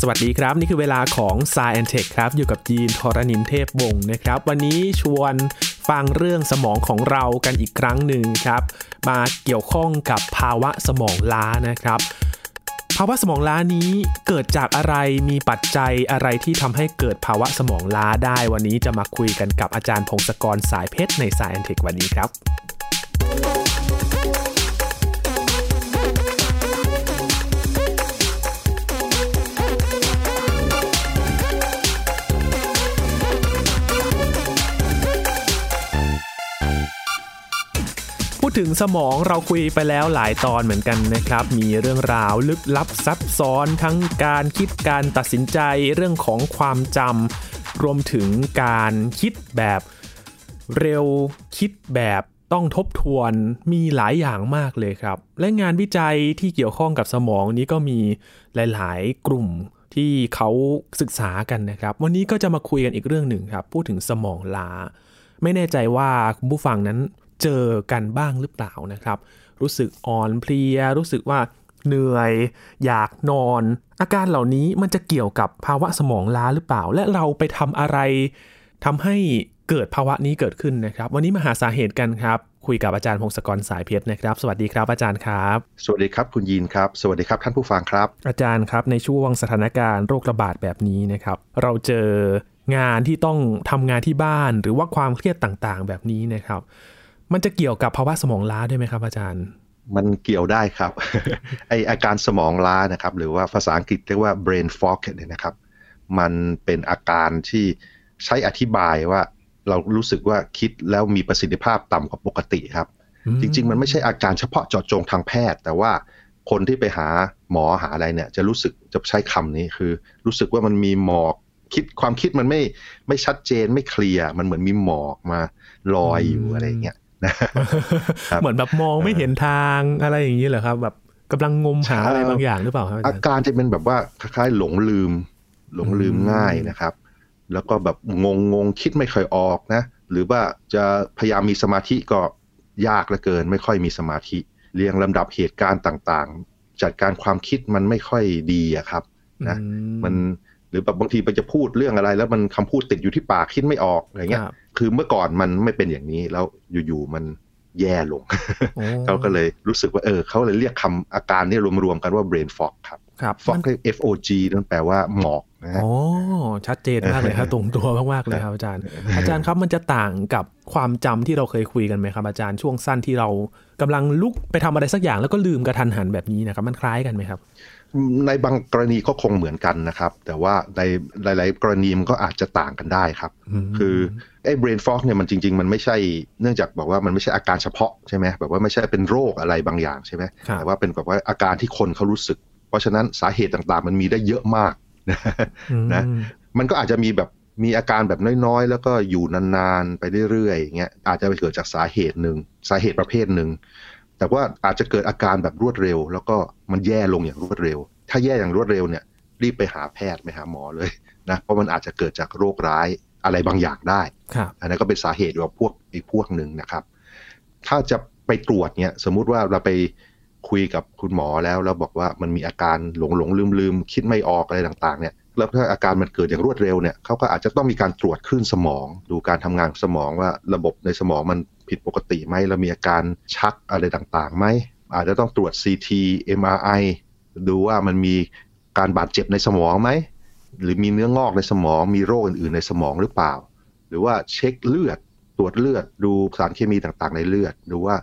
สวัสดีครับ นี่คือเวลาของ s ายแอนเทคครับ อยู่กับยีนทรณินเทพวงศ์นะครับ วันนี้ชวนฟังเรื่องสมองของเรากันอีกครั้งหนึ่งครับ มาเกี่ยวข้องกับภาวะสมองล้านะครับ ภาวะสมองล้านี้เกิดจากอะไรมีปัจจัยอะไรที่ทำให้เกิดภาวะสมองล้าได้ วันนี้จะมาคุยกันกับอาจารย์พงศกรสายเพชรใน Sci and Tech วันนี้ครับ ถึงสมองเราคุยไปแล้วหลายตอนเหมือนกันนะครับ มีเรื่องราวลึกลับซับซ้อนทั้งการคิดการตัดสินใจเรื่องของความจำรวมถึงการคิดแบบเร็วคิดแบบต้องทบทวนมีหลายอย่างมากเลยครับ และงานวิจัยที่เกี่ยวข้องกับสมองนี้ก็มีหลาย ๆ กลุ่มที่เขาศึกษากันนะครับ วันนี้ก็จะมาคุยกันอีกเรื่องหนึ่งครับ พูดถึงสมองลา ไม่แน่ใจว่าคุณผู้ฟังนั้น เจอกันบ้างหรือเปล่านะครับ รู้สึกอ่อนเพลีย รู้สึกว่าเหนื่อย อยากนอน อาการเหล่านี้มันจะเกี่ยวกับภาวะสมองล้าหรือเปล่า และเราไปทำอะไรทำให้เกิดภาวะนี้เกิดขึ้นนะครับ วันนี้มาหาสาเหตุกันครับ คุยกับอาจารย์พงศกรสายเพชรนะครับ สวัสดีครับอาจารย์ครับ สวัสดีครับคุณยีนครับ สวัสดีครับท่านผู้ฟังครับ อาจารย์ครับในช่วงสถานการณ์โรคระบาดแบบนี้นะครับ เราเจองานที่ต้องทำงานที่บ้านหรือว่าความเครียดต่างๆ แบบนี้นะครับ มันจะเกี่ยวกับภาวะสมองล้าด้วยไหมครับ อาจารย์ มันเกี่ยวได้ครับ ไออาการสมองล้านะครับ หรือว่าภาษาอังกฤษเรียกว่า brain fog เนี่ยนะครับ มันเป็นอาการที่ใช้อธิบายว่าเรารู้สึกว่าคิดแล้วมีประสิทธิภาพต่ำกว่าปกติครับ จริง ๆ มันไม่ใช่อาการเฉพาะเจาะจงทางแพทย์ แต่ว่าคนที่ไปหาหมอหาอะไรเนี่ย จะรู้สึกจะใช้คำนี้คือ รู้สึกว่ามันมีหมอกคิดความคิดมันไม่ไม่ชัดเจนไม่เคลียร์มันเหมือนมีหมอกมาลอยอยู่อะไรเงี้ย นะเหมือนแบบมองไม่เห็นทางอะไรอย่างนี้เหรอครับ แบบกำลังงมหาอะไรบางอย่างหรือเปล่าครับอาอาจารย์การจะเป็นแบบว่าคล้ายๆหลงลืม หลงลืมง่ายนะครับ แล้วก็แบบงงงๆคิดไม่ค่อยออกนะ หรือว่าจะพยายามมีสมาธิก็ยากเหลือเกิน ไม่ค่อยมีสมาธิ เรียงลำดับเหตุการณ์ต่างๆ จัดการความคิดมันไม่ค่อยดีอะครับนะอืมันห รือแบบบางทีไปจะพูดเรื่องอะไร แล้วมันคำพูดติดอยู่ที่ปากคิดไม่ออกอะไรเงี้ยครับคือเมื่อก่อนมันไม่เป็นอย่างนี้แล้วอยู่ๆมันแย่ลงโอ้เขาก็เลยรู้สึกว่าเออเขาเลยเรียกคำอาการเนี้รวมๆกันว่า brain fog ครับครับ fog มันเรียก F O G นั่นแปลว่าหมอกนะฮะโอ้ชัดเจนมากเลยครับตรงตัวมากๆเลยครับอาจารย์ อาจารย์ครับมันจะต่างกับความจำที่เราเคยคุยกันไหมครับ อาจารย์ช่วงสั้นที่เรากำลังลุกไปทำอะไรสักอย่างแล้วก็ลืมกระทันหันแบบนี้นะครับ มันคล้ายกันไหมครับ ในบางกรณีก็คงเหมือนกันนะครับ แต่ว่าในหลาย ๆ กรณีมันก็อาจจะต่างกันได้ครับมคือไอ้ brain fog เนี่ยมันจริง ๆ มันไม่ใช่เนื่องจากบอกว่ามันไม่ใช่อาการเฉพาะใช่ไหมแบบว่าไม่ใช่เป็นโรคอะไรบางอย่างใช่ไหมครับแต่ว่าเป็นแบบว่าอาการที่คนเขารู้สึก เพราะฉะนั้นสาเหตุต่าง ๆ มันมีได้เยอะมากนะอืมมันก็อาจจะมีแบบมีอาการแบบน้อยๆ แล้วก็อยู่นานๆ ไปเรื่อยๆอย่างเงี้ยอาจจะไปเกิดจากสาเหตุหนึ่งสาเหตุประเภทหนึ่ง แต่ว่าอาจจะเกิดอาการแบบรวดเร็ว แล้วก็มันแย่ลงอย่างรวดเร็ว ถ้าแย่อย่างรวดเร็วเนี่ย รีบไปหาแพทย์ไปหาหมอเลยนะเพราะมันอาจจะเกิดจากโรคร้ายอะไรบางอย่างได้ครับอันนั้นก็เป็นสาเหตุว่าพวกอีกพวกหนึ่งนะครับ ถ้าจะไปตรวจเนี่ย สมมุติว่าเราไปคุยกับคุณหมอแล้วแล้วบอกว่ามันมีอาการหลงหลงลืมลืมคิดไม่ออกอะไรต่างๆเนี่ยแล้วถ้าอาการมันเกิดอย่างรวดเร็วเนี่ยเขาก็อาจจะต้องมีการตรวจคลื่นสมอง ดูการทำงานของสมองว่าระบบในสมองมัน ผิดปกติไหมแล้วมีอาการชักอะไรต่างๆไหมอาจจะต้องตรวจ CT MRI ดูว่ามันมีการบาดเจ็บในสมองไหม หรือมีเนื้องอกในสมอง มีโรคอื่น ๆ ในสมองหรือเปล่า หรือว่าเช็คเลือด ตรวจเลือด ดูสารเคมีต่างๆ ในเลือด ดูว่า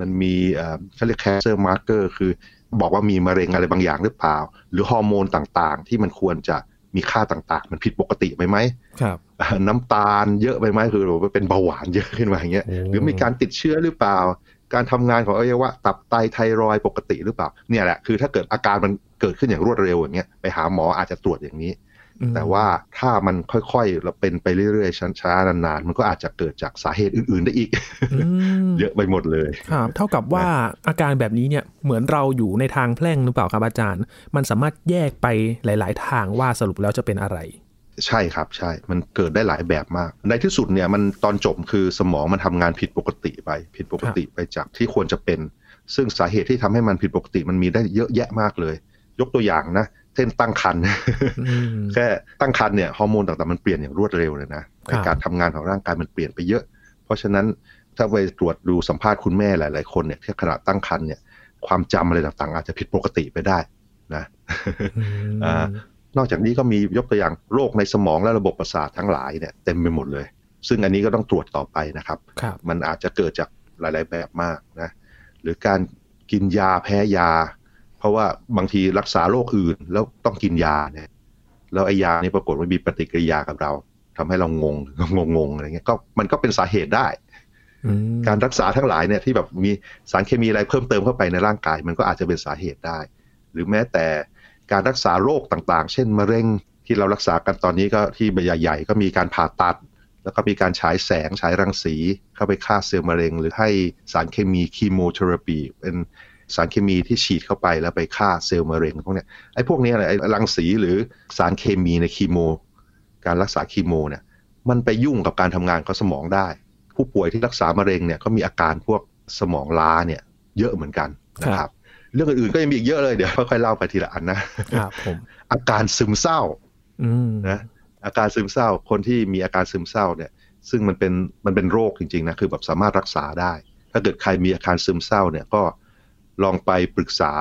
มันมีเอ่อเขาเรียก cancer marker คือบอกว่ามีมะเร็งอะไรบางอย่างหรือเปล่า หรือฮอร์โมนต่างๆ ที่มันควรจะ มีค่าต่างๆ มันผิดปกติไปไหมครับเอ่อน้ำตาลเยอะไปไหมคือแบบว่าเป็นเบาหวานเยอะขึ้นมาอย่างเงี้ยโอ้หรือมีการติดเชื้อหรือเปล่า การทำงานของอวัยวะตับไตไทรอยด์ปกติหรือเปล่าเนี่ยแหละคือถ้าเกิดอาการมันเกิดขึ้นอย่างรวดเร็วอย่างเงี้ยไปหาหมออาจจะตรวจอย่างนี้อืม แต่ว่าถ้ามันค่อยๆเราเป็นไปเรื่อยๆช้าๆนานๆ มันก็อาจจะเกิดจากสาเหตุอื่นๆได้อีกอืมเยอะไปหมดเลยครับเท่ากับว่าอาการแบบนี้เนี่ยเหมือนเราอยู่ในทางแพร่งหรือเปล่าครับอาจารย์ มันสามารถแยกไปหลาย ๆ ทางว่าสรุปแล้วจะเป็นอะไรใช่ครับใช่ มันเกิดได้หลายแบบมาก ในที่สุดเนี่ยมันตอนจบคือสมองมันทำงานผิดปกติไป ผิดปกติไปจากที่ควรจะเป็น ซึ่งสาเหตุที่ทำให้มันผิดปกติมันมีได้เยอะแยะมากเลย ยกตัวอย่างนะ เช่นตั้งครรภ์อืมแค่ตั้งครรภ์เนี่ยฮอร์โมนต่างๆมันเปลี่ยนอย่างรวดเร็วเลยนะครับในการทำงานของร่างกายมันเปลี่ยนไปเยอะ เพราะฉะนั้นถ้าไปตรวจดูสัมภาษณ์คุณแม่หลาย ๆ คนเนี่ยที่ขณะตั้งครรภ์เนี่ยความจำอะไรต่างๆ อาจจะผิดปกติไปได้นะอืมอ่านอกจากนี้ก็มียกตัวอย่างโรคในสมองและระบบประสาททั้งหลายเนี่ยเต็มไปหมดเลย ซึ่งอันนี้ก็ต้องตรวจต่อไปนะครับครับมันอาจจะเกิดจากหลาย ๆ แบบมากนะหรือการกินยาแพ้ยา เพราะว่าบางทีรักษาโรคอื่นแล้วต้องกินยาเนี่ยแล้วไอ้ยานี่ปรากฏว่ามีปฏิกิริยากับเราทำให้เรางงงงงๆอะไรเงี้ยก็มันก็เป็นสาเหตุได้อืมการรักษาทั้งหลายเนี่ยที่แบบมีสารเคมีอะไรเพิ่มเติมเข้าไปในร่างกาย มันก็อาจจะเป็นสาเหตุได้ หรือแม้แต่การรักษาโรคต่างๆ เช่นมะเร็งที่เรารักษากันตอนนี้ก็ที่ใหญ่ๆก็มีการผ่าตัด แล้วก็มีการฉายแสงฉายรังสี เข้าไปฆ่าเซลล์มะเร็ง หรือให้สารเคมีคีโมเทอราปีเป็น สารเคมีที่ฉีดเข้าไปแล้วไปฆ่าเซลล์มะเร็งพวกเนี้ยไอ้พวกเนี้ยไอ้รังสีหรือสารเคมีในคีโม การรักษาคีโมเนี่ยมันไปยุ่งกับการทำงานของสมองได้ ผู้ป่วยที่รักษามะเร็งเนี่ยก็มีอาการพวกสมองล้าเนี่ยเยอะเหมือนกันนะครับ เรื่องอื่นๆก็ยังมีอีกเยอะเลยเดี๋ยวค่อยๆเล่าไปทีละอันนะครับผมอาการซึมเศร้าอืมนะอาการซึมเศร้าคนที่มีอาการซึมเศร้าเนี่ย ซึ่งมันเป็นมันเป็นโรคจริงๆนะคือแบบสามารถรักษาได้ ถ้าเกิดใครมีอาการซึมเศร้าเนี่ยก็ ลองไปปรึกษา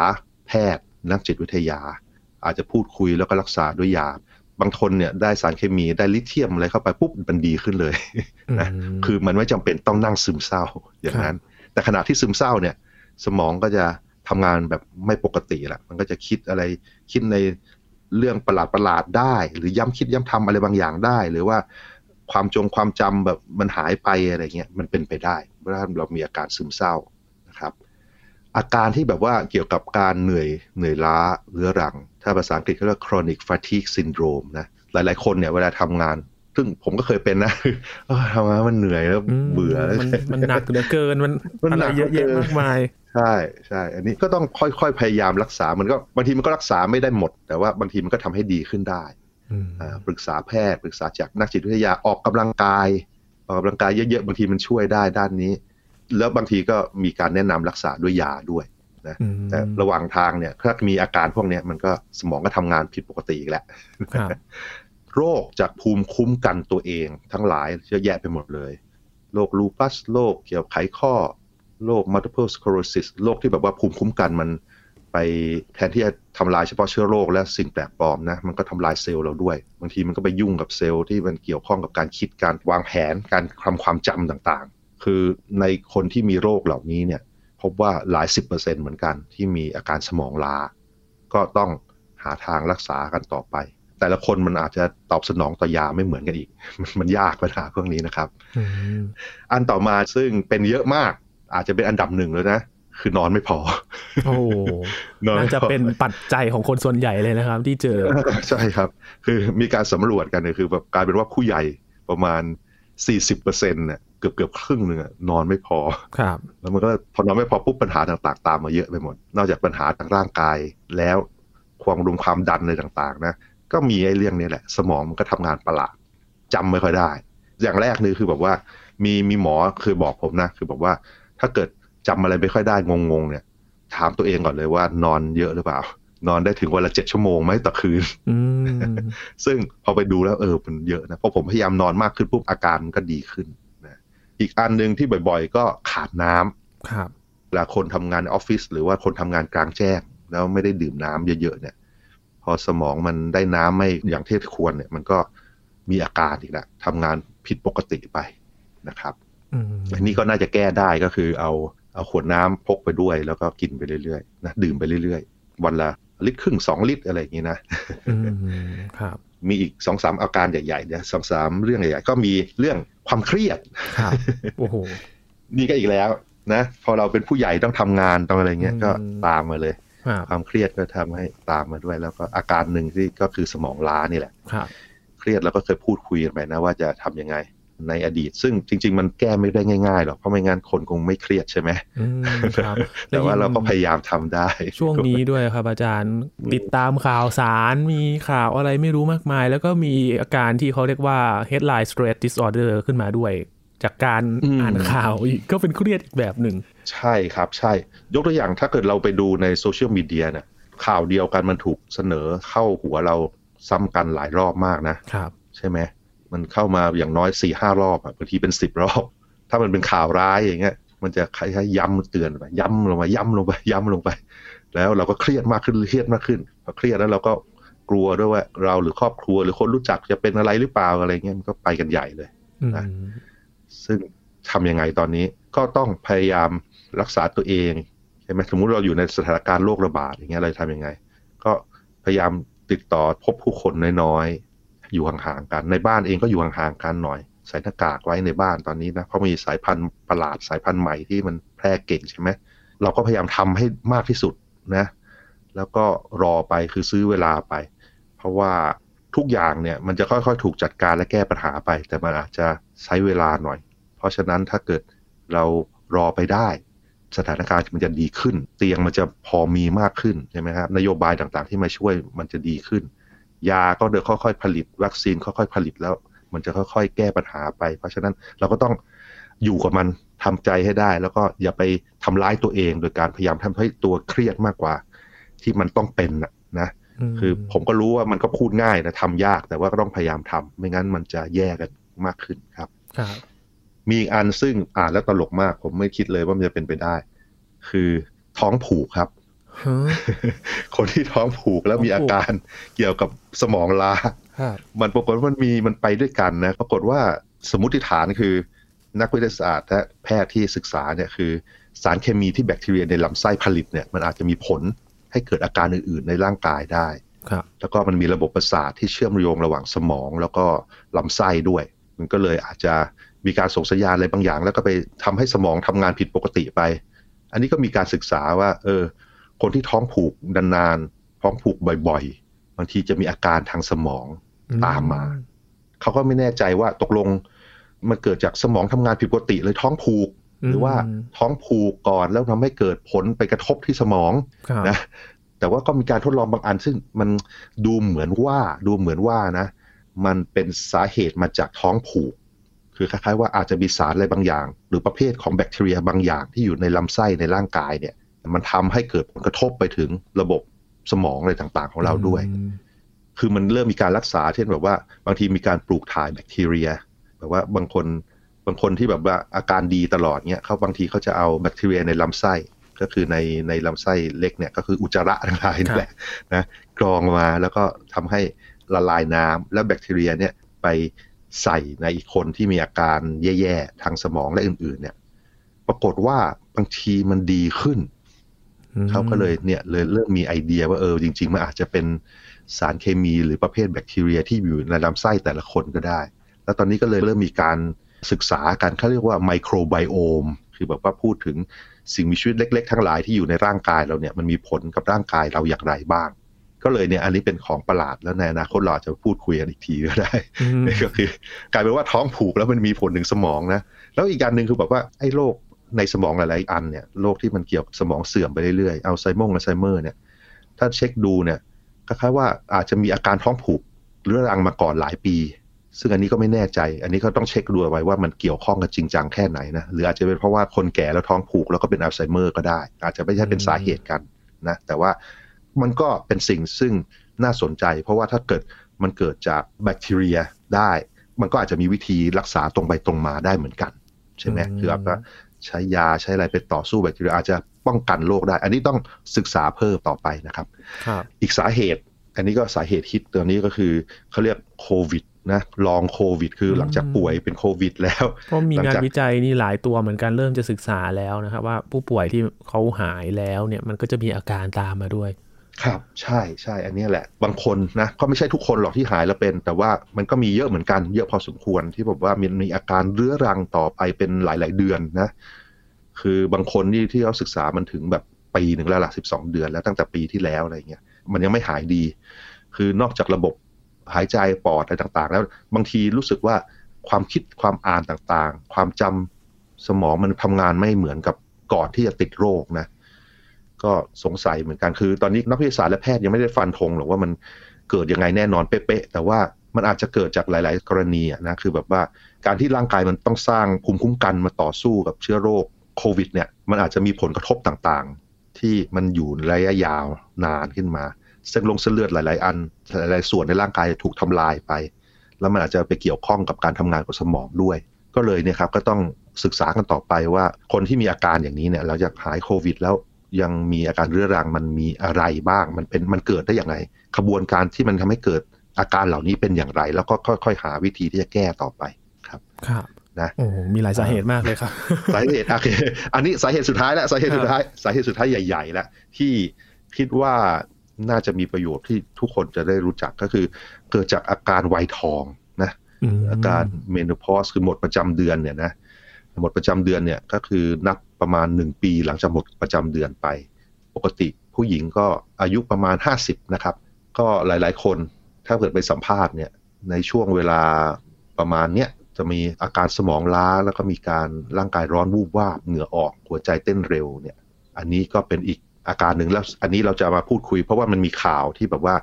แพทย์ นักจิตวิทยา อาจจะพูดคุยแล้วก็รักษาด้วยยาบางคนเนี่ยได้สารเคมีได้ลิเธียมอะไรเข้าไปปุ๊บมันดีขึ้นเลยนะมคือมันไม่จำเป็นต้องนั่งซึมเศร้าอย่างนั้น แต่ขณะที่ซึมเศร้าเนี่ย สมองก็จะทำงานแบบไม่ปกติแหละมันก็จะคิดอะไรคิดในเรื่องประหลาดประหลาดๆได้ หรือย้ำคิดย้ำทำอะไรบางอย่างได้ หรือว่าความจงความจำแบบมันหายไปอะไรเงี้ยมันเป็นไปได้เพราะถ้าเรามีอาการซึมเศร้านะครับ อาการที่แบบว่าเกี่ยวกับการเหนื่อยเหนื่อยล้าเรื้อรัง ถ้าภาษาอังกฤษเขาเรียก chronic fatigue syndrome นะ หลายๆ คนเนี่ยเวลาทำงาน ซึ่งผมก็เคยเป็นนะเออทำงานมันเหนื่อยแล้วอืมเบื่อแล้วมันมันหนักเหลือเกินมันมันอะหนัไรกเยอะแยะเหลือเกินมากมายใช่ใช่อันนี้ก็ต้องค่อยๆ พยายามรักษา มันก็บางทีมันก็รักษาไม่ได้หมด แต่ว่าบางทีมันก็ทำให้ดีขึ้นได้อืมอ่าปรึกษาแพทย์ปรึกษาจากนักจิตวิทยาออกกำลังกายออกกำลังกายเยอะๆบางทีมันช่วยได้ด้านนี้ แล้วบางทีก็มีการแนะนำรักษาด้วยยาด้วยนะอืมแต่ระหว่างทางเนี่ยถ้ามีอาการพวกเนี้ยมันก็สมองก็ทำงานผิดปกติอีกแหละครับโรคจากภูมิคุ้มกันตัวเอง ทั้งหลายเยอะแยะไปหมดเลยโรคลูปัสโรคเกี่ยวกับไขข้อโรค multiple sclerosis โรคที่แบบว่าภูมิคุ้มกันมันไปแทนที่จะทำลายเฉพาะเชื้อโรคและสิ่งแปลกปลอมนะ มันก็ทำลายเซลล์เราด้วย บางทีมันก็ไปยุ่งกับเซลล์ที่มันเกี่ยวข้องกับการคิดการวางแผนการทำความจำต่างๆ คือในคนที่มีโรคเหล่านี้เนี่ยพบว่าหลายสิบเปอร์เซ็นต์เหมือนกันที่มีอาการสมองล้า ก็ต้องหาทางรักษากันต่อไป แต่ละคนมันอาจจะตอบสนองต่อยาไม่เหมือนกันอีก มันมันยากปัญหาพวกนี้นะครับอืมอันต่อมาซึ่งเป็นเยอะมาก อาจจะเป็นอันดับหนึ่งเลยนะคือนอนไม่พอ โอ้นอนน่าไม่จะพอเป็นปัจจัยของคนส่วนใหญ่เลยนะครับ ที่เจอ ใช่ครับ คือมีการสำรวจกันเนี่ยคือแบบกลายเป็นว่าผู้ใหญ่ประมาณ 40%เนี่ย เกือบเกือบครึ่งหนึ่งอะนอนไม่พอครับ แล้วมันก็พอนอนไม่พอปุ๊บปัญหาต่างๆ ตามมาเยอะไปหมด นอกจากปัญหาทางร่างกายแล้วความรุมความดันอะไรต่างๆ นะ ก็มีไอ้เรื่องนี้แหละ สมองมันก็ทำงานประหลาดจำไม่ค่อยได้ อย่างแรกนี่คือแบบว่า มีมีหมอเคยบอกผมนะ คือบอกว่าถ้าเกิดจำอะไรไม่ค่อยได้งงๆ เนี่ย ถามตัวเองก่อนเลยว่านอนเยอะหรือเปล่า นอนได้ถึงวันละเจ็ดชั่วโมงไหมต่อคืนอืมซึ่งพอไปดูแล้วเออมันเยอะนะเพราะผมพยายามนอนมากขึ้นปุ๊บอาการมันก็ดีขึ้นนะ อีกอันหนึ่งที่บ่อยๆ ก็ขาดน้ำครับเวลาคนทำงานในออฟฟิศหรือว่าคนทำงานกลางแจ้งแล้วไม่ได้ดื่มน้ำเยอะๆเนี่ย พอสมองมันได้น้ำไม่อย่างที่ควรเนี่ย มันก็มีอาการอีกแล้วทำงานผิดปกติไปนะครับอืมอันนี้ก็น่าจะแก้ได้ก็คือเอาเอาขวดน้ำพกไปด้วย แล้วก็กินไปเรื่อยๆนะดื่มไปเรื่อยๆ วันละลิตรครึ่งสองลิตรอะไรอย่างนี้นะอืมครับ มีอีกสองสามอาการใหญ่ๆเนี่ยสองสามเรื่องใหญ่ๆก็มีเรื่องความเครียดครับโอ้โหนี่ก็อีกแล้วนะพอเราเป็นผู้ใหญ่ต้องทำงานต้องอะไรเงี้ยอืมก็ตามมาเลยครับความเครียดก็ทำให้ตามมาด้วย แล้วก็อาการหนึ่งที่ก็คือสมองล้านี่แหละครับเครียดแล้วก็เคยพูดคุยกันไปนะว่าจะทำยังไง ในอดีต ซึ่งจริง ๆ มันแก้ไม่ได้ง่ายๆหรอกเพราะไม่งั้นคนคงไม่เครียดใช่ไหมอืมครับแต่ว่าเราก็พยยายามทำได้ ช่วงนี้ด้วยครับอาจารย์ติดตามข่าวสารมีข่าวอะไรไม่รู้มากมาย แล้วก็มีอาการที่เขาเรียกว่า headline stress disorder ขึ้นมาด้วย จากการอ่านข่าวอีกก็เป็นเครียดอีกแบบหนึ่ง ใช่ครับใช่ ยกตัวอย่างถ้าเกิดเราไปดูในโซเชียลมีเดียเนี่ยข่าวเดียวกันมันถูกเสนอเข้าหัวเราซ้ำกันหลายรอบมากนะครับ ใช่ไหม มันเข้ามาอย่างน้อยสี่ห้ารอบอะบางทีเป็นสิบรอบ ถ้ามันเป็นข่าวร้ายอย่างเงี้ย มันจะคล้ายๆย้ำเตือนไปย้ำลงไปย้ำลงไปย้ำลงไป แล้วเราก็เครียดมากขึ้นเครียดมากขึ้นพอเครียดแล้วเราก็กลัวด้วยว่าเราหรือครอบครัวหรือคนรู้จักจะเป็นอะไรหรือเปล่าอะไรเงี้ยมันก็ไปกันใหญ่เลยอืมนะซึ่งทำยังไงตอนนี้ก็ต้องพยายามรักษาตัวเองใช่ไหมสมมุติเราอยู่ในสถานการณ์โรคระบาดอย่างเงี้ยเราจะทำยังไง ก็พยายามติดต่อพบผู้คนน้อยๆ อยู่ห่างๆกัน ในบ้านเองก็อยู่ห่างๆกันหน่อย ใส่หน้ากากไว้ในบ้านตอนนี้นะเพราะมีสายพันธุ์ประหลาดสายพันธุ์ใหม่ที่มันแพร่เก่งใช่ไหมเราก็พยายามทำให้มากที่สุดนะแล้วก็รอไปคือซื้อเวลาไป เพราะว่าทุกอย่างเนี่ยมันจะค่อยๆ ถูกจัดการและแก้ปัญหาไป แต่มันอาจจะใช้เวลาหน่อย เพราะฉะนั้นถ้าเกิดเรารอไปได้ สถานการณ์มันจะดีขึ้น เตียงมันจะพอมีมากขึ้นใช่ไหมครับนโยบายต่างๆ ที่มาช่วยมันจะดีขึ้น ยาก็เดินค่อยๆผลิต วัคซีนค่อยๆผลิตแล้ว มันจะค่อยๆ แก้ปัญหาไป เพราะฉะนั้นเราก็ต้องอยู่กับมันทำใจให้ได้ แล้วก็อย่าไปทำร้ายตัวเอง โดยการพยายามทำให้ตัวเครียดมากกว่า ที่มันต้องเป็นน่ะนะคือผมก็รู้ว่ามันก็พูดง่ายนะทำยากแต่ว่าก็ต้องพยายามทำไม่งั้นมันจะแย่กันมากขึ้นครับครับมีอีกอันซึ่งอ่านแล้วตลกมาก ผมไม่คิดเลยว่ามันจะเป็นไปได้ คือท้องผูกครับฮะ คนที่ท้องผูกแล้วมีท้องผูกอาการเกี่ยวกับสมองล้าครับมันปรากฏว่ามันมีมันไปด้วยกันนะ ปรากฏว่าสมมติฐานคือนักวิทยาศาสตร์และแพทย์ที่ศึกษาเนี่ยคือสารเคมีที่แบคทีเรียในลำไส้ผลิตเนี่ยมันอาจจะมีผลให้เกิดอาการอื่น ๆ ในร่างกายได้ครับแล้วก็มันมีระบบประสาทที่เชื่อมโยงระหว่างสมอง แล้วก็ลำไส้ด้วย มันก็เลยอาจจะมีการส่งสัญญาณอะไรบางอย่าง แล้วก็ไปทำให้สมองทำงานผิดปกติไป อันนี้ก็มีการศึกษาว่า เออ คนที่ท้องผูกนานๆท้องผูกบ่อยๆ บางทีจะมีอาการทางสมองตามมา เขาก็ไม่แน่ใจว่าตกลงมันเกิดจากสมองทำงานผิดปกติเลยท้องผูก หรือว่าท้องผูกก่อนแล้วทำให้เกิดผลไปกระทบที่สมองครับนะแต่ว่าก็มีการทดลองบางอัน ซึ่งมันดูเหมือนว่าดูเหมือนว่านะ มันเป็นสาเหตุมาจากท้องผูก คือคล้ายๆว่าอาจจะมีสารอะไรบางอย่าง หรือประเภทของแบคทีเรียบางอย่างที่อยู่ในลำไส้ในร่างกายเนี่ย มันทำให้เกิดผลกระทบไปถึงระบบสมองอะไรต่างๆ ของเราด้วยอืมคือมันเริ่มมีการรักษาเช่นแบบว่า บางทีมีการปลูกถ่ายแบคทีเรีย แบบว่าบางคนบางคนที่แบบว่าอาการดีตลอดเนี่ยเขาบางทีเขาจะเอาแบคทีเรียในลำไส้ก็คือในในลำไส้เล็กเนี่ยก็คืออุจจาระทั้งหลายนี่แหละนะกรองมาแล้วก็ทำให้ละลายน้ำแล้วแบคทีเรียเนี่ยไปใส่ในอีกคนที่มีอาการแย่ๆทางสมองและอื่นๆเนี่ย ปรากฏว่าบางทีมันดีขึ้น เขาก็เลยเนี่ยเลยเริ่มมีไอเดียว่าเออจริง ๆ มันอาจจะเป็นสารเคมีหรือประเภทแบคทีเรียที่อยู่ในลำไส้แต่ละคนก็ได้ แล้วตอนนี้ก็เลยเริ่มมีการศึกษากันเขาเรียกว่าไมโครไบโอม คือแบบว่าพูดถึงสิ่งมีชีวิตเล็ก ๆ ทั้งหลายที่อยู่ในร่างกายเราเนี่ยมันมีผลกับร่างกายเราอย่างไรบ้าง ก็เลยเนี่ยอันนี้เป็นของประหลาดแล้วในอนาคตเราจะพูดคุยกันอีกทีก็ได้ก็คือกลายเป็นว่าท้องผูกแล้วมันมีผลถึงสมองนะแล้วอีกการหนึ่งคือแบบว่าไอ้โรค ในสมองหลาย ๆ อันเนี่ยโรคที่มันเกี่ยวกับสมองเสื่อมไปเรื่อย ๆ อัลไซเมอร์อัลไซเมอร์เนี่ย ถ้าเช็คดูเนี่ยคล้ายๆว่าอาจจะมีอาการท้องผูกเรื้อรังมาก่อนหลายปี ซึ่งอันนี้ก็ไม่แน่ใจ อันนี้ก็ต้องเช็คดูเอาไว้ว่ามันเกี่ยวข้องกันจริงจังแค่ไหนนะ หรืออาจจะเป็นเพราะว่าคนแก่แล้วท้องผูกแล้วก็เป็นอัลไซเมอร์ก็ได้ อาจจะไม่ใช่เป็นสาเหตุกันนะ แต่ว่ามันก็เป็นสิ่งซึ่งน่าสนใจ เพราะว่าถ้าเกิดมันเกิดจากแบคทีเรียได้ มันก็อาจจะมีวิธีรักษาตรงไปตรงมาได้เหมือนกันใช่ไหมอืมคือแบบว่า ใช้ยาใช้อะไรไปต่อสู้แบคทีเรียอาจจะป้องกันโรคได้ อันนี้ต้องศึกษาเพิ่มต่อไปนะครับครับ อีกสาเหตุ อันนี้ก็สาเหตุฮิตตัวนี้ก็คือเขาเรียกโควิดนะลองโควิด คือหลังจากป่วยเป็นโควิด แล้วก็มีหลังงานจากวิจัยนี่หลายตัวเหมือนกันเริ่มจะศึกษาแล้วนะครับว่าผู้ป่วยที่เขาหายแล้วเนี่ยมันก็จะมีอาการตามมาด้วย ครับใช่ใช่อันนี้แหละ บางคนนะก็ไม่ใช่ทุกคนหรอกที่หายแล้วเป็น แต่ว่ามันก็มีเยอะเหมือนกันเยอะพอสมควรที่แบบว่ามีมีอาการเรื้อรังต่อไปเป็นหลาย ๆ เดือนนะ คือบางคนที่ที่เขาศึกษามันถึงแบบปีหนึ่งแล้วล่ะสิบสองเดือนแล้วตั้งแต่ปีที่แล้วอะไรเงี้ยมันยังไม่หายดี คือนอกจากระบบหายใจปอดอะไรต่าง ๆ แล้วบางทีรู้สึกว่าความคิดความอ่านต่างๆ ความจำสมองมันทำงานไม่เหมือนกับก่อนที่จะติดโรคนะ ก็สงสัยเหมือนกันคือ ตอนนี้นักวิทยาศาสตร์และแพทย์ยังไม่ได้ฟันธงหรอกว่ามันเกิดยังไงแน่นอนเป๊ะๆแต่ว่ามันอาจจะเกิดจากหลาย ๆ กรณีนะคือแบบว่าการที่ร่างกายมันต้องสร้างภูมิคุ้มกันมาต่อสู้กับเชื้อโรคโควิดเนี่ยมันอาจจะมีผลกระทบต่างๆ ที่มันอยู่ระยะยาวนานขึ้นมา เส้นลงเส้นเลือดหลาย ๆ อันหลายๆส่วนในร่างกายถูกทำลายไป แล้วมันอาจจะไปเกี่ยวข้องกับการทำงานของสมองด้วย ก็เลยเนี่ยครับก็ต้องศึกษากันต่อไปว่าคนที่มีอาการอย่างนี้เนี่ยเราจะหายโควิด แล้ว ยังมีอาการเรื้อรังมันมีอะไรบ้าง มันเป็นมันเกิดได้อย่างไรขบวนการที่มันทำให้เกิดอาการเหล่านี้เป็นอย่างไร แล้วก็ค่อย ๆ หาวิธีที่จะแก้ต่อไปครับครับนะโอ้มีหลายสาเหตุมากเลยครับสาเหตุโอเคอันนี้สาเหตุสุดท้ายแล้วสาเหตุสุดท้ายสาเหตุสุดท้ายใหญ่ๆแล้วที่คิดว่าน่าจะมีประโยชน์ที่ทุกคนจะได้รู้จักก็คือ เกิดจากอาการวัยทองนะอืมอาการเมนโพสคือหมดประจำเดือนเนี่ยนะ หมดประจำเดือนเนี่ยก็คือนับประมาณหนึ่งปีหลังจากหมดประจำเดือนไป ปกติผู้หญิงก็อายุประมาณ 50นะครับก็หลายๆ คนถ้าเกิดไปสัมภาษณ์เนี่ยในช่วงเวลาประมาณเนี้ยจะมีอาการสมองล้าแล้วก็มีการร่างกายร้อนวูบวาบเหงื่อออกหัวใจเต้นเร็วเนี่ยอันนี้ก็เป็นอีกอาการหนึ่งแล้วอันนี้เราจะมาพูดคุย เพราะว่ามันมีข่าวที่แบบว่า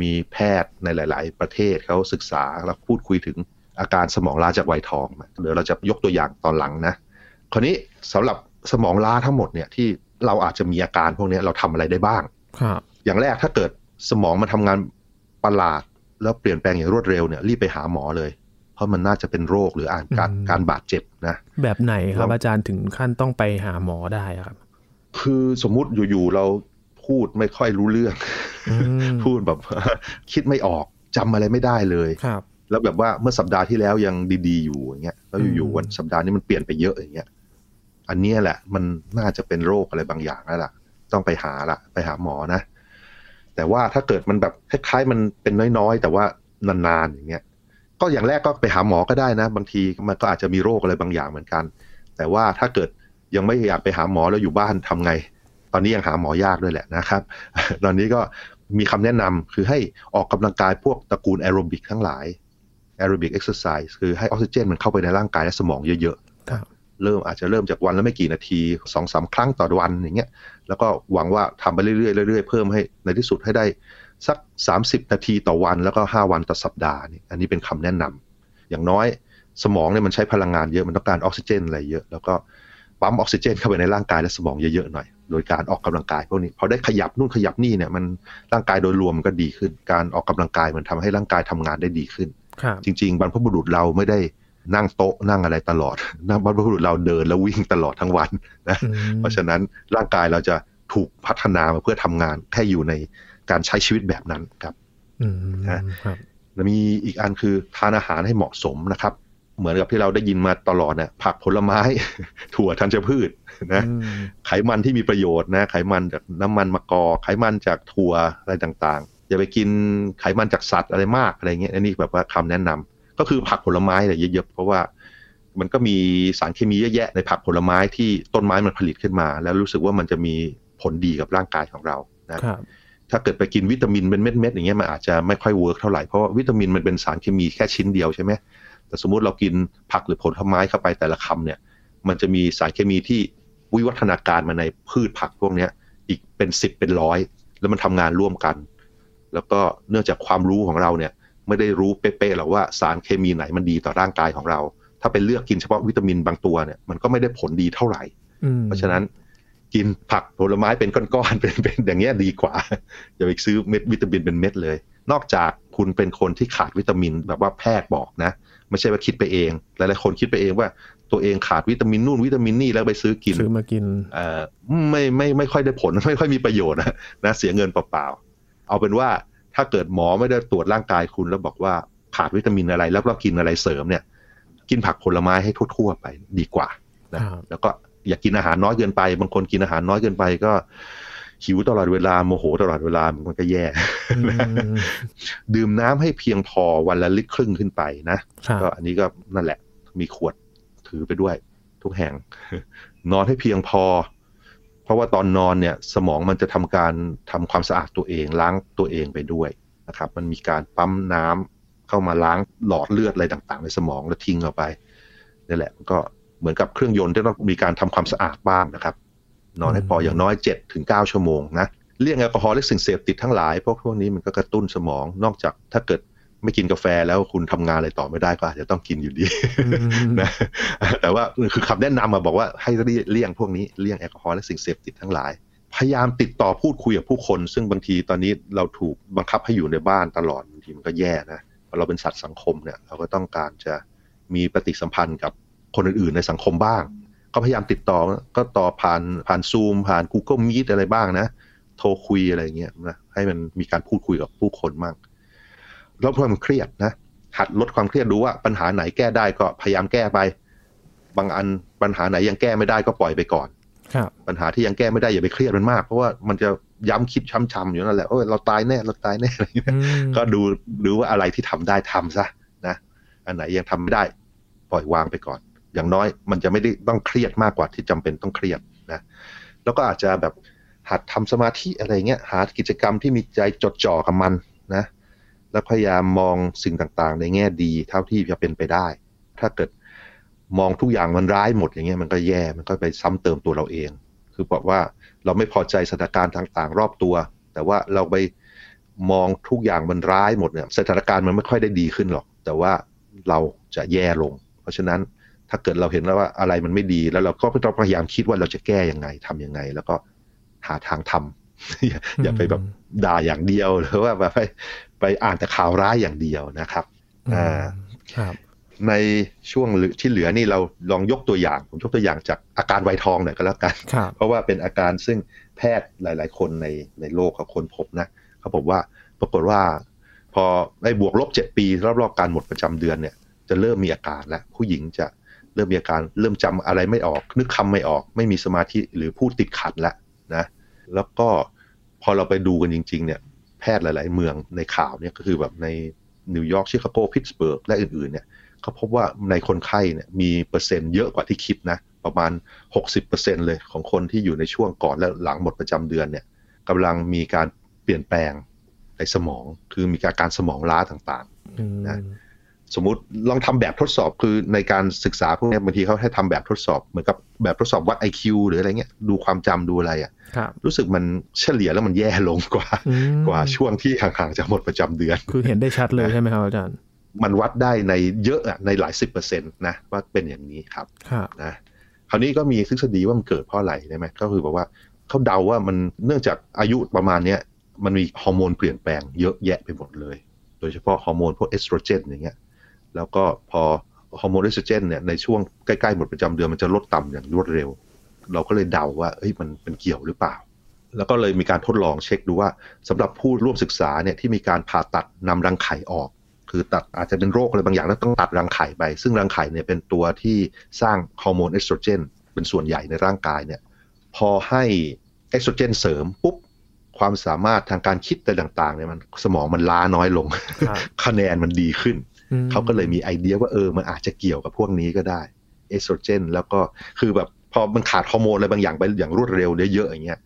มีแพทย์ในหลาย ๆ ประเทศเขาศึกษาแล้วพูดคุยถึง อาการสมองล้าจากวัยทองมาเดี๋ยวเราจะยกตัวอย่างตอนหลังนะคราวนี้สำหรับสมองล้าทั้งหมดเนี่ยที่เราอาจจะมีอาการพวกเนี้ยเราทำอะไรได้บ้างครับอย่างแรกถ้าเกิดสมองมันทำงานประหลาด แล้วเปลี่ยนแปลงอย่างรวดเร็วเนี่ยรีบไปหาหมอเลย เพราะมันน่าจะเป็นโรคหรืออาการการบาดเจ็บนะแบบไหนครับเราอาจารย์ถึงขั้นต้องไปหาหมอได้อะครับ คือสมมุติอยู่ๆเราพูดไม่ค่อยรู้เรื่องอืมพูดแบบคิดไม่ออกจำอะไรไม่ได้เลยครับ แล้วแบบว่าเมื่อสัปดาห์ที่แล้วยังดีๆอยู่อย่างเงี้ยแล้วอยู่อืมๆวันสัปดาห์นี้มันเปลี่ยนไปเยอะอย่างเงี้ยอันเนี้ยแหละ มันน่าจะเป็นโรคอะไรบางอย่างแล้วล่ะ ต้องไปหาละไปหาหมอนะ แต่ว่าถ้าเกิดมันแบบคล้ายๆมันเป็นน้อยๆ แต่ว่านานๆอย่างเงี้ย ก็อย่างแรกก็ไปหาหมอก็ได้นะ บางทีมันก็อาจจะมีโรคอะไรบางอย่างเหมือนกัน แต่ว่าถ้าเกิดยังไม่อยากไปหาหมอแล้วอยู่บ้านทำไง ตอนนี้ยังหาหมอยากด้วยแหละนะครับ ตอนนี้ก็มีคำแนะนำคือให้ออกกำลังกายพวกตระกูลแอโรบิกทั้งหลาย aerobic exercise คือให้ออกซิเจนมันเข้าไปในร่างกายและสมองเยอะครับๆเริ่มอาจจะเริ่มจากวันละไม่กี่นาทีสองสามครั้งต่อวันอย่างเงี้ย แล้วก็หวังว่าทำไปเรื่อยๆเรื่อยๆเพิ่มให้ในที่สุดให้ได้สัก 30 นาทีต่อวันแล้วก็ 5 วันต่อสัปดาห์นี่อันนี้เป็นคำแนะนำอย่างน้อยสมองเนี่ยมันใช้พลังงานเยอะมันต้องการออกซิเจนอะไรเยอะ แล้วก็ปั๊มออกซิเจนเข้าไปในร่างกายและสมองเยอะๆหน่อย โดยการออกกำลังกายพวกนี้พอได้ขยับนู่นขยับนี่เนี่ยมันร่างกายโดยรวมมันก็ดีขึ้น การออกกำลังกายมันทำให้ร่างกายทำงานได้ดีขึ้นครับ จริง ๆ บรรพบุรุษเราไม่ได้นั่งโต๊ะนั่งอะไรตลอดนะบรรพบุรุษเราเดินแล้ววิ่งตลอดทั้งวันนะอืมเพราะฉะนั้นร่างกายเราจะถูกพัฒนามาเพื่อทำงานแค่อยู่ในการใช้ชีวิตแบบนั้นครับอืมนะครับแล้วมีอีกอันคือทานอาหารให้เหมาะสมนะครับ เหมือนกับที่เราได้ยินมาตลอดเนี่ยผักผลไม้ ถั่วธัญพืชนะอืมไขมันที่มีประโยชน์นะ ไขมันจากน้ำมันมะกอกไขมันจากถั่วอะไรต่างๆ อย่าไปกินไขมันจากสัตว์อะไรมากอะไรเงี้ยอันนี้แบบว่าคำแนะนำก็คือผักผลไม้เนี่ยเยอะๆเพราะว่ามันก็มีสารเคมีเยอะแยะในผักผลไม้ที่ต้นไม้มันผลิตขึ้นมา แล้วรู้สึกว่ามันจะมีผลดีกับร่างกายของเรานะครับถ้าเกิดไปกินวิตามินเป็นเม็ดๆอย่างเงี้ยมันอาจจะไม่ค่อย work เท่าไหร่เพราะว่าวิตามินมันเป็นสารเคมีแค่ชิ้นเดียวใช่ไหมแต่สมมุติเรากินผักหรือผลไม้เข้าไปแต่ละคำเนี่ย มันจะมีสารเคมีที่วิวัฒนาการมาในพืชผักพวกเนี้ย อีกเป็นสิบเป็นร้อยแล้วมันทำงานร่วมกัน แล้วก็เนื่องจากความรู้ของเราเนี่ยไม่ได้รู้เป๊ะๆหรอกว่าสารเคมีไหนมันดีต่อร่างกายของเรา ถ้าไปเลือกกินเฉพาะวิตามินบางตัวเนี่ยมันก็ไม่ได้ผลดีเท่าไหร่อืมเพราะฉะนั้นกินผักผลไม้เป็นก้อนๆเป็นเป็นอย่างเงี้ยดีกว่า อย่าไปซื้อเม็ดวิตามินเป็นเม็ดเลย นอกจากคุณเป็นคนที่ขาดวิตามินแบบว่าแพทย์บอกนะ ไม่ใช่ว่าคิดไปเอง หลายๆคนคิดไปเองว่าตัวเองขาดวิตามินนู่นวิตามินนี่แล้วไปซื้อกินซื้อมากินเอ่อไม่ไม่ไม่ค่อยได้ผลไม่ค่อยมีประโยชน์นะนะเสียเงินเปล่าๆ เอาเป็นว่าถ้าเกิดหมอไม่ได้ตรวจร่างกายคุณแล้วบอกว่าขาดวิตามินอะไร แล้วเรากินอะไรเสริมเนี่ย กินผักผลไม้ให้ทั่วๆไปดีกว่านะครับแล้วก็อย่ากินอาหารน้อยเกินไป บางคนกินอาหารน้อยเกินไปก็หิวตลอดเวลาโมโหตลอดเวลามันก็แย่อืมดื่มน้ำให้เพียงพอวันละลิตรครึ่งขึ้นไปนะครับก็อันนี้ก็นั่นแหละ มีขวดถือไปด้วย ทุกแห่ง นอนให้เพียงพอ เพราะว่าตอนนอนเนี่ยสมองมันจะทำการทำความสะอาดตัวเองล้างตัวเองไปด้วยนะครับ มันมีการปั๊มน้ำเข้ามาล้างหลอดเลือดอะไรต่าง ๆ ในสมองแล้วทิ้งออกไปนี่แหละก็เหมือนกับเครื่องยนต์ที่ต้องมีการทำความสะอาดบ้างนะครับ นอนให้พออย่างน้อยเจ็ดถึงเก้าชั่วโมงนะเลี่ยงแอลกอฮอล์และสิ่งเสพติดทั้งหลายพวกพวกนี้มันก็กระตุ้นสมองนอกจากถ้าเกิด ไม่กินกาแฟแล้วคุณทำงานอะไรต่อไม่ได้ก็อาจจะต้องกินอยู่ดีอืมนะแต่ว่าคือคำแนะนำมาบอกว่าให้เลี่ยงพวกนี้เลี่ยงแอลกอฮอล์และสิ่งเสพติดทั้งหลายพพยายามติดต่อพูดคุยกับผู้คน ซึ่งบางทีตอนนี้เราถูกบังคับให้อยู่ในบ้านตลอดบางทีมันก็แย่นะเพราะเราเป็นสัตว์สังคมเนี่ยเราก็ต้องการจะมีปฏิสัมพันธ์กับคนอื่นๆในสังคมบ้าง ก็พยายามติดต่อก็ต่อผ่านผ่านซูมผ่าน Google Meet อะไรบ้างนะ โทรคุยอะไรเงี้ยนะให้มันมีการพูดคุยกับผู้คนมาก ลดความเครียดนะหัดลดความเครียดดูว่าปัญหาไหนแก้ได้ก็พยายามแก้ไป บางอันปัญหาไหนยังแก้ไม่ได้ก็ปล่อยไปก่อนครับปัญหาที่ยังแก้ไม่ได้อย่าไปเครียดมันมาก เพราะว่ามันจะย้ำคิดช้ำๆอยู่นั่นแหละโอ้ยเราตายแน่เราตายแน่อะไรเงี้ยอืมก็ดูดูว่าอะไรที่ทำได้ทำซะนะอันไหนยังทำไม่ได้ ปล่อยวางไปก่อน อย่างน้อยมันจะไม่ได้ต้องเครียดมากกว่าที่จำเป็นต้องเครียดนะ แล้วก็อาจจะแบบหัดทำสมาธิอะไรเงี้ยหากิจกรรมที่มีใจจดจ่อกับมันนะ แล้วพยายามมองสิ่งต่างๆ ในแง่ดีเท่าที่จะเป็นไปได้ ถ้าเกิดมองทุกอย่างมันร้ายหมดอย่างเงี้ยมันก็แย่มันก็ไปซ้ำเติมตัวเราเอง คือบอกว่าเราไม่พอใจสถานการณ์ต่างๆ รอบตัว แต่ว่าเราไปมองทุกอย่างมันร้ายหมดเนี่ยสถานการณ์มันไม่ค่อยได้ดีขึ้นหรอก แต่ว่าเราจะแย่ลง เพราะฉะนั้นถ้าเกิดเราเห็นแล้วว่าอะไรมันไม่ดี แล้วเราก็ต้องพยายามคิดว่าเราจะแก้ยังไงทำยังไง แล้วก็หาทางทำอย่า อย่าไปแบบด่าอย่างเดียวหรือว่าแบบไปไปอ่านแต่ข่าวร้ายอย่างเดียวนะครับอ่าครับในช่วงที่เหลือนี่เราลองยกตัวอย่าง ผมยกตัวอย่างจากอาการไวทองหน่อยก็แล้วกันครับเพราะว่าเป็นอาการซึ่งแพทย์หลาย ๆ คนในในโลกเขาค้นพบนะเขาบอกว่าปรากฏว่า พอไอ้บวกลบเจ็ดปีรอบๆการหมดประจำเดือนเนี่ย จะเริ่มมีอาการแล้วผู้หญิงจะเริ่มมีอาการเริ่มจำอะไรไม่ออก นึกคำไม่ออก ไม่มีสมาธิหรือพูดติดขัดแล้วนะ แล้วก็ พอเราไปดูกันจริง ๆ เนี่ย แพทย์หลาย ๆ เมืองในข่าวเนี่ยก็คือแบบในนิวยอร์กชิคาโกพิตสเบิร์กและอื่น ๆ เนี่ยเขาพบว่าในคนไข้เนี่ยมีเปอร์เซ็นต์เยอะกว่าที่คิดนะ ประมาณ 60%เลยของคนที่อยู่ในช่วงก่อนและหลังหมดประจำเดือนเนี่ยกำลังมีการเปลี่ยนแปลงในสมอง คือมีอาการสมองล้าต่างอืมนะ สมมุติลองทำแบบทดสอบคือในการศึกษาพวกเนี้ยบางทีเขาให้ทำแบบทดสอบเหมือนกับแบบทดสอบวัด IQ หรืออะไรเงี้ยดูความจำดูอะไรอะครับรู้สึกมันเฉลี่ยแล้วมันแย่ลงกว่าอืมกว่าช่วงที่ห่างๆจากหมดประจำเดือน คือเห็นได้ชัดเลยใช่ไหมครับอาจารย์ มันวัดได้ในเยอะอะในหลายสิบเปอร์เซ็นต์นะว่าเป็นอย่างนี้ครับครับนะคราวนี้ก็มีทฤษฎีว่ามันเกิดเพราะอะไรใช่ไหมก็คือบอกว่าเขาเดาว่ามันเนื่องจากอายุประมาณเนี้ยมันมีฮอร์โมนเปลี่ยนแปลงเยอะแยะไปหมดเลย โดยเฉพาะฮอร์โมนพวกเอสโตรเจนอย่างเงี้ย แล้วก็พอฮอร์โมนเอสโตรเจนเนี่ยในช่วงใกล้ๆหมดประจำเดือนมันจะลดต่ำอย่างรวดเร็ว เราก็เลยเดาว่าเอ้ยมันเป็นเกี่ยวหรือเปล่า แล้วก็เลยมีการทดลองเช็คดูว่าสำหรับผู้ร่วมศึกษาเนี่ยที่มีการผ่าตัดนำรังไข่ออก คือตัดอาจจะเป็นโรคอะไรบางอย่างแล้วต้องตัดรังไข่ไป ซึ่งรังไข่เนี่ยเป็นตัวที่สร้างฮอร์โมนเอสโตรเจนเป็นส่วนใหญ่ในร่างกายเนี่ยพอให้เอสโตรเจนเสริมปุ๊บความสามารถทางการคิดอะไรต่างๆเนี่ยมันสมองมันล้าน้อยลงครับคะแนนมันดีขึ้นอืม เขาก็เลยมีไอเดียว่าเออมันอาจจะเกี่ยวกับพวกนี้ก็ได้เอสโตรเจนแล้วก็คือแบบพอมันขาดฮอร์โมนอะไรบางอย่างไปอย่างรวดเร็วเยอะๆอย่างเงี้ย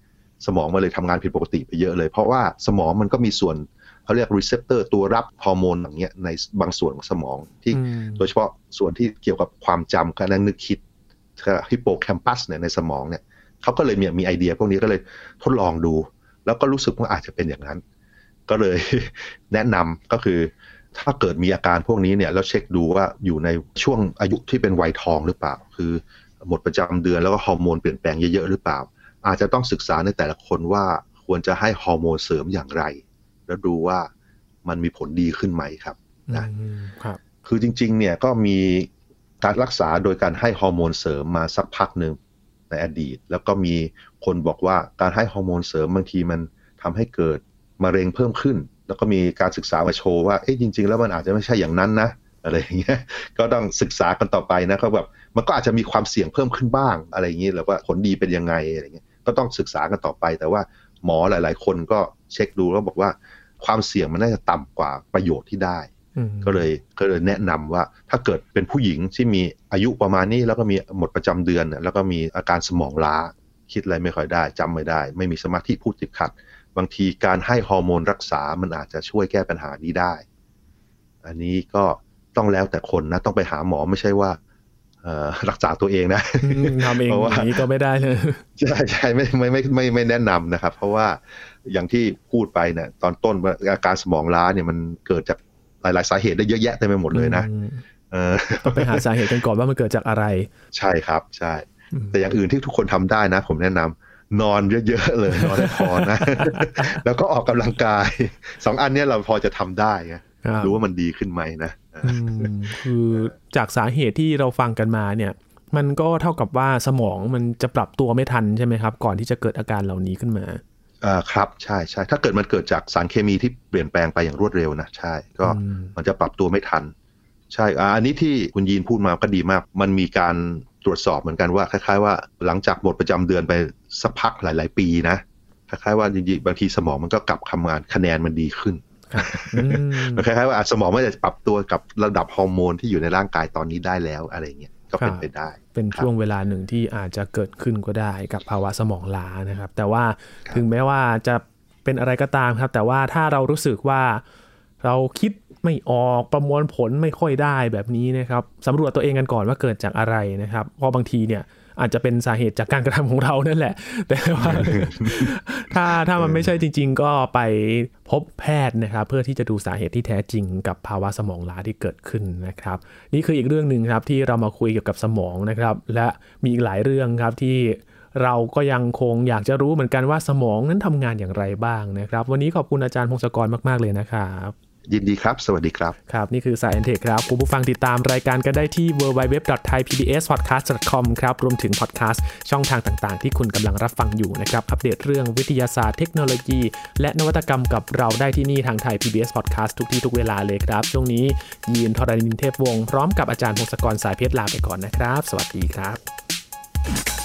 สมองมันเลยทำงานผิดปกติไปเยอะเลย เพราะว่าสมองมันก็มีส่วนเขาเรียก receptor ตัวรับฮอร์โมนอย่างเงี้ยในบางส่วนของสมองที่อืมโดยเฉพาะส่วนที่เกี่ยวกับความจำการนึกคิดฮิปโปแคมปัสเนี่ยในสมองเนี่ยเขาก็เลยมีมีไอเดียพวกนี้ก็เลยทดลองดู แล้วก็รู้สึกว่าอาจจะเป็นอย่างนั้น ก็เลยแนะนำก็คือ ถ้าเกิดมีอาการพวกนี้เนี่ยแล้วเช็คดูว่าอยู่ในช่วงอายุที่เป็นวัยทองหรือเปล่า คือหมดประจำเดือนแล้วก็ฮอร์โมนเปลี่ยนแปลงเยอะๆหรือเปล่า อาจจะต้องศึกษาในแต่ละคนว่าควรจะให้ฮอร์โมนเสริมอย่างไร แล้วดูว่ามันมีผลดีขึ้นไหมครับนะอืมครับ คือจริง ๆ เนี่ยก็มีการรักษาโดยการให้ฮอร์โมนเสริมมาสักพักหนึ่งในอดีต แล้วก็มีคนบอกว่าการให้ฮอร์โมนเสริมบางทีมันทำให้เกิดมะเร็งเพิ่มขึ้น แล้วก็มีการศึกษามาโชว์ว่าเอ๊ะจริง ๆ แล้วมันอาจจะไม่ใช่อย่างนั้นนะอะไรอย่างเงี้ยก็ต้องศึกษากันต่อไปนะเขาแบบมันก็อาจจะมีความเสี่ยงเพิ่มขึ้นบ้างอะไรอย่างนี้แล้วว่าผลดีเป็นยังไงอะไรเงี้ยก็ต้องศึกษากันต่อไป แต่ว่าหมอหลาย ๆ คนก็เช็คดูแล้วบอกว่าความเสี่ยงมันน่าจะต่ำกว่าประโยชน์ที่ได้อืมก็เลยก็เลยแนะนำว่าถ้าเกิดเป็นผู้หญิงที่มีอายุประมาณนี้แล้วก็มีหมดประจำเดือนน่ะแล้วก็มีอาการสมองล้าคิดอะไรไม่ค่อยได้จำไม่ได้ ไม่มีสมาธิพูดติดขัด บางทีการให้ฮอร์โมนรักษามันอาจจะช่วยแก้ปัญหานี้ได้ อันนี้ก็ต้องแล้วแต่คนนะต้องไปหาหมอไม่ใช่ว่าเอ่อรักษาตัวเองนะอืมทำเองเพราะว่าอย่างนี้ก็ไม่ได้เลยใช่ใช่ไม่ไม่ไม่ไม่ไม่แนะนำนะครับ เพราะว่าอย่างที่พูดไปเนี่ยตอนต้นว่าอาการสมองล้าเนี่ยมันเกิดจากหลาย ๆ สาเหตุได้เยอะแยะเต็มไปหมดเลยนะอืมเออต้องไปหาสาเหตุกันก่อนว่ามันเกิดจากอะไร ใช่ครับ ใช่อืมแต่อย่างอื่นที่ทุกคนทำได้นะ ผมแนะน นอนเยอะๆเลยนอนให้พอนะ แล้วก็ออกกำลังกายสองอันเนี้ยเราพอจะทำได้ไงครับรู้ว่ามันดีขึ้นไหมนะอืมคือจากสาเหตุที่เราฟังกันมาเนี่ย มันก็เท่ากับว่าสมองมันจะปรับตัวไม่ทันใช่ไหมครับ ก่อนที่จะเกิดอาการเหล่านี้ขึ้นมาอ่าครับใช่ใช่ถ้าเกิดมันเกิดจากสารเคมีที่เปลี่ยนแปลงไปอย่างรวดเร็วนะใช่ ก็อืมมันจะปรับตัวไม่ทัน ใช่อ่าอันนี้ที่คุณยีนพูดมาก็ดีมาก มันมีการ ตรวจสอบเหมือนกันว่าคล้ายๆว่าหลังจากหมดประจำเดือนไปสักพักหลาย ๆ ปีนะคล้ายๆว่าจริงๆบางทีสมองมันก็กลับทำงานคะแนนมันดีขึ้นอืมมันคล้ายๆว่าอะสมองไม่ได้ปรับตัวกับระดับฮอร์โมนที่อยู่ในร่างกายตอนนี้ได้แล้วอะไรเงี้ยก็เป็นไปได้ เป็นช่วงเวลาหนึ่งที่อาจจะเกิดขึ้นก็ได้กับภาวะสมองล้านะครับ แต่ว่าครับถึงแม้ว่าจะเป็นอะไรก็ตามครับ แต่ว่าถ้าเรารู้สึกว่าเราคิด ไม่ออกประมวลผลไม่ค่อยได้แบบนี้นะครับสำรวจตัวเองกันก่อนว่าเกิดจากอะไรนะครับเพราะบางทีเนี่ยอาจจะเป็นสาเหตุจากการกระทำของเรานั่นแหละ แต่ว่าถ้าถ้ามันไม่ใช่จริง ๆ ก็ไปพบแพทย์นะครับ เพื่อที่จะดูสาเหตุที่แท้จริงกับภาวะสมองล้าที่เกิดขึ้นนะครับ นี่คืออีกเรื่องหนึ่งครับที่เรามาคุยเกี่ยวกับสมองนะครับ และมีอีกหลายเรื่องครับที่เราก็ยังคงอยากจะรู้เหมือนกันว่าสมองนั้นทำงานอย่างไรบ้างนะครับ วันนี้ขอบคุณอาจารย์พงศกรมาก ๆ เลยนะครับ ยินดีครับ สวัสดีครับ ครับ นี่คือสาย e n t e c h ครับ คุณผู้ฟังติดตามรายการกันได้ที่ www.thaipbspodcast.com ครับ รวมถึงพอดแคสต์ช่องทางต่างๆ ที่คุณกำลังรับฟังอยู่นะครับ อัปเดตเรื่องวิทยาศาสตร์เทคโนโลยี และนวัตกรรมกับเราได้ที่นี่ทางไทย PBS Podcast ทุกที่ทุกเวลาเลยครับ ช่วงนี้ยีนทรณินเทพวงศ์พร้อมกับอาจารย์พงศกรสายเพชรลาไปก่อนนะครับ สวัสดีครับ